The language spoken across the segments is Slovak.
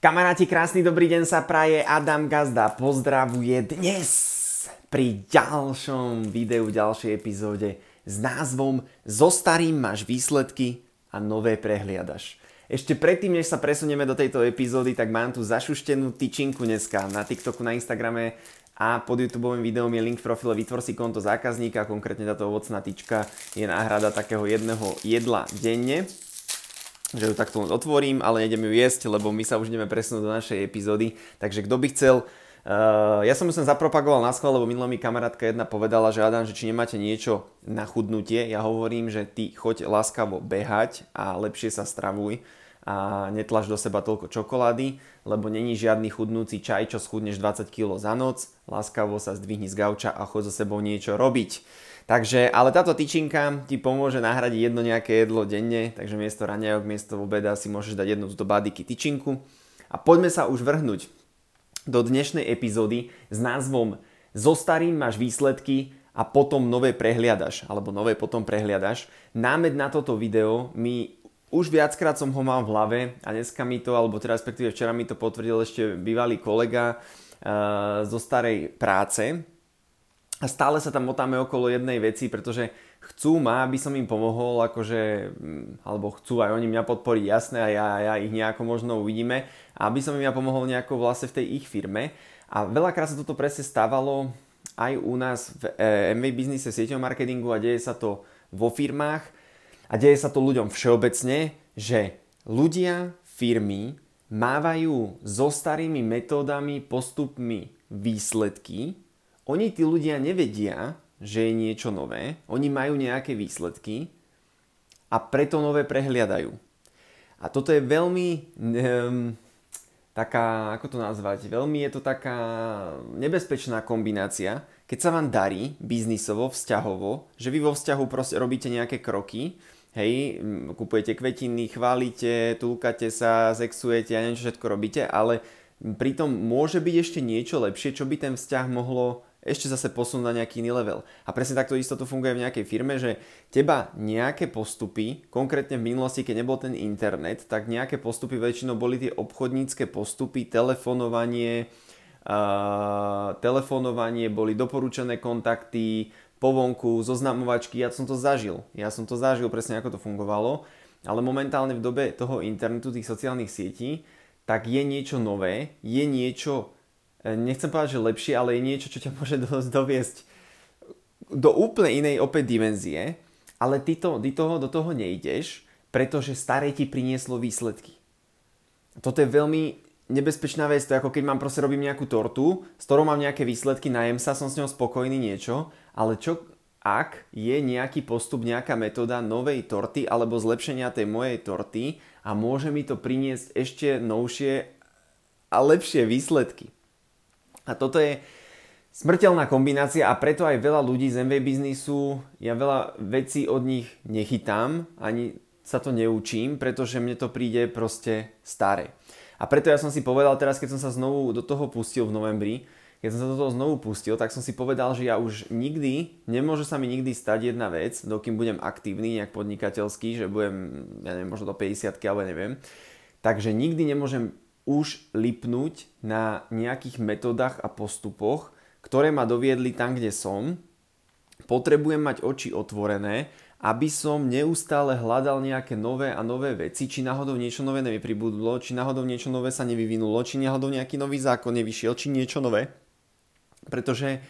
Kamaráti, krásny dobrý deň sa praje. Adam Gazda pozdravuje dnes pri ďalšom videu, ďalšej epizóde s názvom So starým máš výsledky a nové prehliadaš. Ešte predtým, než sa presunieme do tejto epizódy, tak mám tu zašuštenú tyčinku dneska na TikToku, na Instagrame a pod YouTube videom je link v profile Vytvor si konto zákazníka, konkrétne táto ovocná tyčka je náhrada takého jedného jedla denne že ju takto otvorím, ale nejdem ju jesť, lebo my sa už ideme presunúť do našej epizódy. Takže kto by chcel, uh, ja som ju sem zapropagoval na schvál, lebo minulá mi kamarátka jedna povedala, že Adam, že či nemáte niečo na chudnutie, ja hovorím, že ty choď láskavo behať a lepšie sa stravuj a netlač do seba toľko čokolády, lebo není žiadny chudnúci čaj, čo schudneš 20 kg za noc, láskavo sa zdvihni z gauča a choď so sebou niečo robiť. Takže, ale táto tyčinka ti pomôže nahradiť jedno nejaké jedlo denne, takže miesto raňajok, miesto obeda si môžeš dať jednu túto badiky tyčinku. A poďme sa už vrhnúť do dnešnej epizódy s názvom So starým máš výsledky a potom nové prehliadaš, alebo nové potom prehliadaš. Námed na toto video mi už viackrát som ho mal v hlave a dneska mi to, alebo teda respektíve včera mi to potvrdil ešte bývalý kolega uh, zo starej práce, a stále sa tam motáme okolo jednej veci, pretože chcú ma, aby som im pomohol, akože, mm, alebo chcú aj oni mňa podporiť, jasné, a ja, ja ich nejako možno uvidíme, aby som im ja pomohol nejako vlastne v tej ich firme. A veľakrát sa toto presne stávalo aj u nás v e, MV biznise, sieťovom marketingu a deje sa to vo firmách a deje sa to ľuďom všeobecne, že ľudia, firmy mávajú so starými metódami, postupmi výsledky, oni tí ľudia nevedia, že je niečo nové, oni majú nejaké výsledky a preto nové prehliadajú. A toto je veľmi um, taká, ako to nazvať, veľmi je to taká nebezpečná kombinácia, keď sa vám darí biznisovo, vzťahovo, že vy vo vzťahu proste robíte nejaké kroky, hej, kupujete kvetiny, chválite, tulkate sa, sexujete a niečo všetko robíte, ale pritom môže byť ešte niečo lepšie, čo by ten vzťah mohlo ešte zase posunúť na nejaký iný level. A presne takto isto to funguje v nejakej firme, že teba nejaké postupy, konkrétne v minulosti, keď nebol ten internet, tak nejaké postupy väčšinou boli tie obchodnícke postupy, telefonovanie, telefonovanie, boli doporučené kontakty, povonku, zoznamovačky, ja som to zažil. Ja som to zažil presne ako to fungovalo, ale momentálne v dobe toho internetu, tých sociálnych sietí, tak je niečo nové, je niečo E, nechcem povedať, že lepšie, ale je niečo, čo ťa môže doviesť do úplne inej opäť dimenzie, ale ty, to, ty toho, do toho nejdeš, pretože staré ti prinieslo výsledky. Toto je veľmi nebezpečná vec, to je ako keď mám proste robím nejakú tortu, s ktorou mám nejaké výsledky, najem sa, som s ňou spokojný niečo, ale čo ak je nejaký postup, nejaká metóda novej torty alebo zlepšenia tej mojej torty a môže mi to priniesť ešte novšie a lepšie výsledky. A toto je smrteľná kombinácia a preto aj veľa ľudí z MV biznisu, ja veľa vecí od nich nechytám, ani sa to neučím, pretože mne to príde proste staré. A preto ja som si povedal teraz, keď som sa znovu do toho pustil v novembri, keď som sa do toho znovu pustil, tak som si povedal, že ja už nikdy, nemôže sa mi nikdy stať jedna vec, dokým budem aktívny, nejak podnikateľský, že budem, ja neviem, možno do 50 alebo neviem, takže nikdy nemôžem už lipnúť na nejakých metodách a postupoch, ktoré ma doviedli tam, kde som. Potrebujem mať oči otvorené, aby som neustále hľadal nejaké nové a nové veci, či náhodou niečo nové nepribudlo, či náhodou niečo nové sa nevyvinulo, či náhodou nejaký nový zákon nevyšiel, či niečo nové. Pretože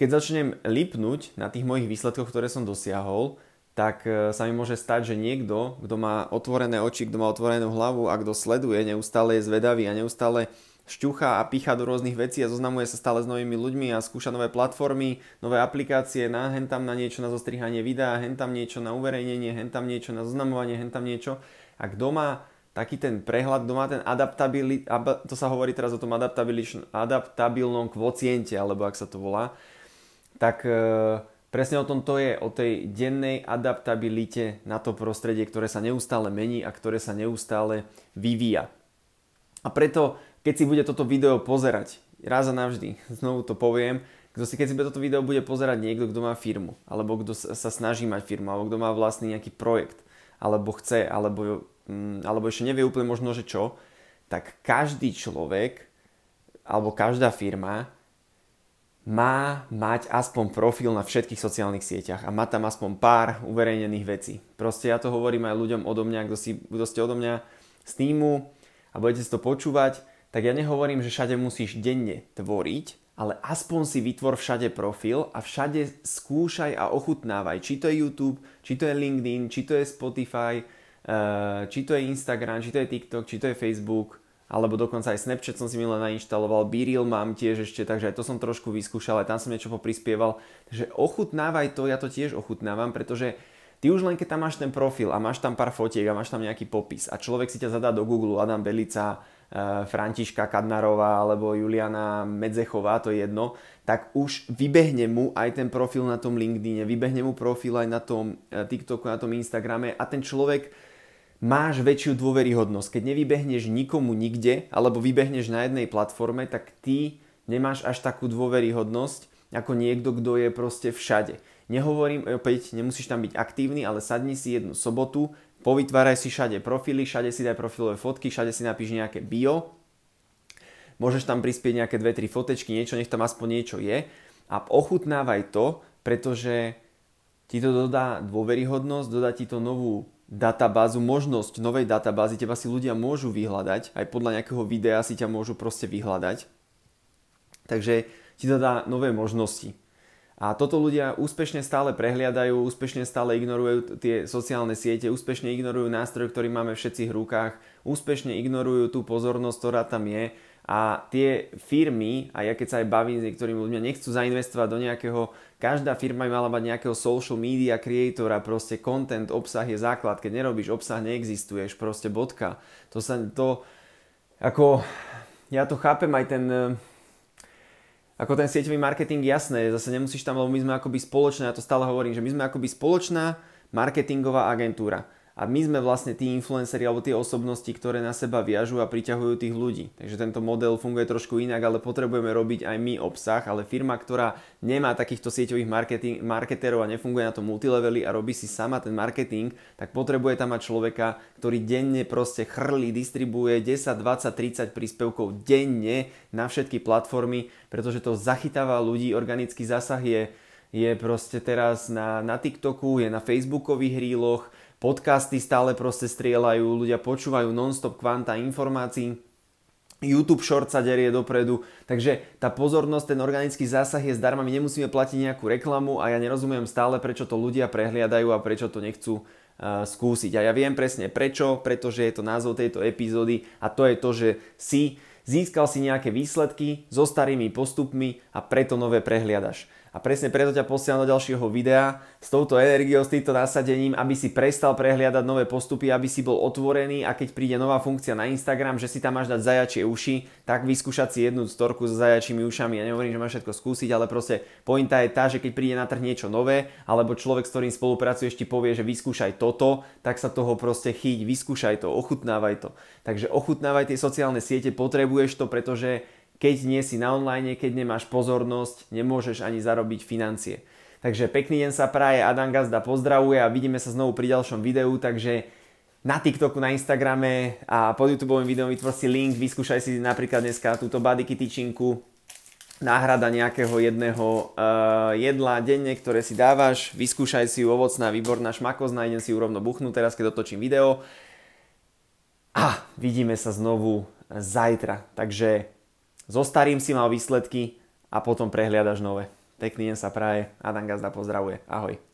keď začnem lipnúť na tých mojich výsledkoch, ktoré som dosiahol, tak e, sa mi môže stať, že niekto, kto má otvorené oči, kto má otvorenú hlavu a kto sleduje, neustále je zvedavý a neustále šťucha a pícha do rôznych vecí a zoznamuje sa stále s novými ľuďmi a skúša nové platformy, nové aplikácie, na hen tam na niečo na zostrihanie videa, hen tam niečo na uverejnenie, hen tam niečo na zoznamovanie, hen tam niečo. A kto má taký ten prehľad, kto má ten adaptability, to sa hovorí teraz o tom adaptabilnom kvociente, alebo ak sa to volá, tak e, Presne o tom to je, o tej dennej adaptabilite na to prostredie, ktoré sa neustále mení a ktoré sa neustále vyvíja. A preto, keď si bude toto video pozerať, raz a navždy, znovu to poviem, kto si, keď si toto video bude pozerať niekto, kto má firmu, alebo kto sa snaží mať firmu, alebo kto má vlastný nejaký projekt, alebo chce, alebo, mm, alebo ešte nevie úplne možno, že čo, tak každý človek alebo každá firma má mať aspoň profil na všetkých sociálnych sieťach a má tam aspoň pár uverejnených vecí. Proste ja to hovorím aj ľuďom odo mňa, kto, si, kto ste odo mňa z týmu a budete si to počúvať, tak ja nehovorím, že všade musíš denne tvoriť, ale aspoň si vytvor všade profil a všade skúšaj a ochutnávaj, či to je YouTube, či to je LinkedIn, či to je Spotify, eh, či to je Instagram, či to je TikTok, či to je Facebook, alebo dokonca aj Snapchat som si milé nainštaloval, Biril mám tiež ešte, takže aj to som trošku vyskúšal, aj tam som niečo poprispieval. Takže ochutnávaj to, ja to tiež ochutnávam, pretože ty už len keď tam máš ten profil a máš tam pár fotiek a máš tam nejaký popis a človek si ťa zadá do Google Adam Belica, eh, Františka Kadnarová alebo Juliana Medzechová, to je jedno, tak už vybehne mu aj ten profil na tom LinkedIne, vybehne mu profil aj na tom eh, TikToku, na tom Instagrame a ten človek máš väčšiu dôveryhodnosť. Keď nevybehneš nikomu nikde, alebo vybehneš na jednej platforme, tak ty nemáš až takú dôveryhodnosť, ako niekto, kto je proste všade. Nehovorím, opäť, nemusíš tam byť aktívny, ale sadni si jednu sobotu, povytváraj si všade profily, všade si daj profilové fotky, všade si napíš nejaké bio, môžeš tam prispieť nejaké 2-3 fotečky, niečo, nech tam aspoň niečo je a ochutnávaj to, pretože ti to dodá dôveryhodnosť, dodá ti to novú databázu, možnosť novej databázy, teba si ľudia môžu vyhľadať, aj podľa nejakého videa si ťa môžu proste vyhľadať. Takže ti to dá nové možnosti. A toto ľudia úspešne stále prehliadajú, úspešne stále ignorujú tie sociálne siete, úspešne ignorujú nástroj, ktorý máme všetci v rukách, úspešne ignorujú tú pozornosť, ktorá tam je a tie firmy, a ja keď sa aj bavím s niektorými ľuďmi, nechcú zainvestovať do nejakého, každá firma by mala mať nejakého social media creatora, proste content, obsah je základ, keď nerobíš obsah, neexistuješ, proste bodka. To sa, to, ako, ja to chápem aj ten, ako ten sieťový marketing, jasné, zase nemusíš tam, lebo my sme akoby spoločná, ja to stále hovorím, že my sme akoby spoločná marketingová agentúra a my sme vlastne tí influenceri alebo tie osobnosti, ktoré na seba viažú a priťahujú tých ľudí. Takže tento model funguje trošku inak, ale potrebujeme robiť aj my obsah, ale firma, ktorá nemá takýchto sieťových marketerov a nefunguje na tom multileveli a robí si sama ten marketing, tak potrebuje tam mať človeka, ktorý denne proste chrlí, distribuje 10, 20, 30 príspevkov denne na všetky platformy, pretože to zachytáva ľudí, organický zásah je, je proste teraz na, na TikToku, je na Facebookových ríloch, podcasty stále proste strieľajú, ľudia počúvajú non-stop kvanta informácií, YouTube short sa derie dopredu, takže tá pozornosť, ten organický zásah je zdarma, my nemusíme platiť nejakú reklamu a ja nerozumiem stále, prečo to ľudia prehliadajú a prečo to nechcú uh, skúsiť. A ja viem presne prečo, pretože je to názov tejto epizódy a to je to, že si získal si nejaké výsledky so starými postupmi a preto nové prehliadaš a presne preto ťa posielam do ďalšieho videa s touto energiou, s týmto nasadením, aby si prestal prehliadať nové postupy, aby si bol otvorený a keď príde nová funkcia na Instagram, že si tam máš dať zajačie uši, tak vyskúšať si jednu storku so zajačími ušami. Ja nehovorím, že máš všetko skúsiť, ale proste pointa je tá, že keď príde na trh niečo nové, alebo človek, s ktorým spolupracuješ, ti povie, že vyskúšaj toto, tak sa toho proste chyť, vyskúšaj to, ochutnávaj to. Takže ochutnávaj tie sociálne siete, potrebuješ to, pretože keď nie si na online, keď nemáš pozornosť, nemôžeš ani zarobiť financie. Takže pekný deň sa praje, Adam Gazda pozdravuje a vidíme sa znovu pri ďalšom videu, takže na TikToku, na Instagrame a pod YouTube videom vytvor si link, vyskúšaj si napríklad dneska túto body tyčinku, náhrada nejakého jedného uh, jedla denne, ktoré si dávaš, vyskúšaj si ju ovocná, výborná šmakosná, idem si ju rovno buchnúť teraz, keď dotočím video. A vidíme sa znovu zajtra. Takže so starým si mal výsledky a potom prehliadaš nové. Pekný deň sa praje. Adam Gazda pozdravuje. Ahoj.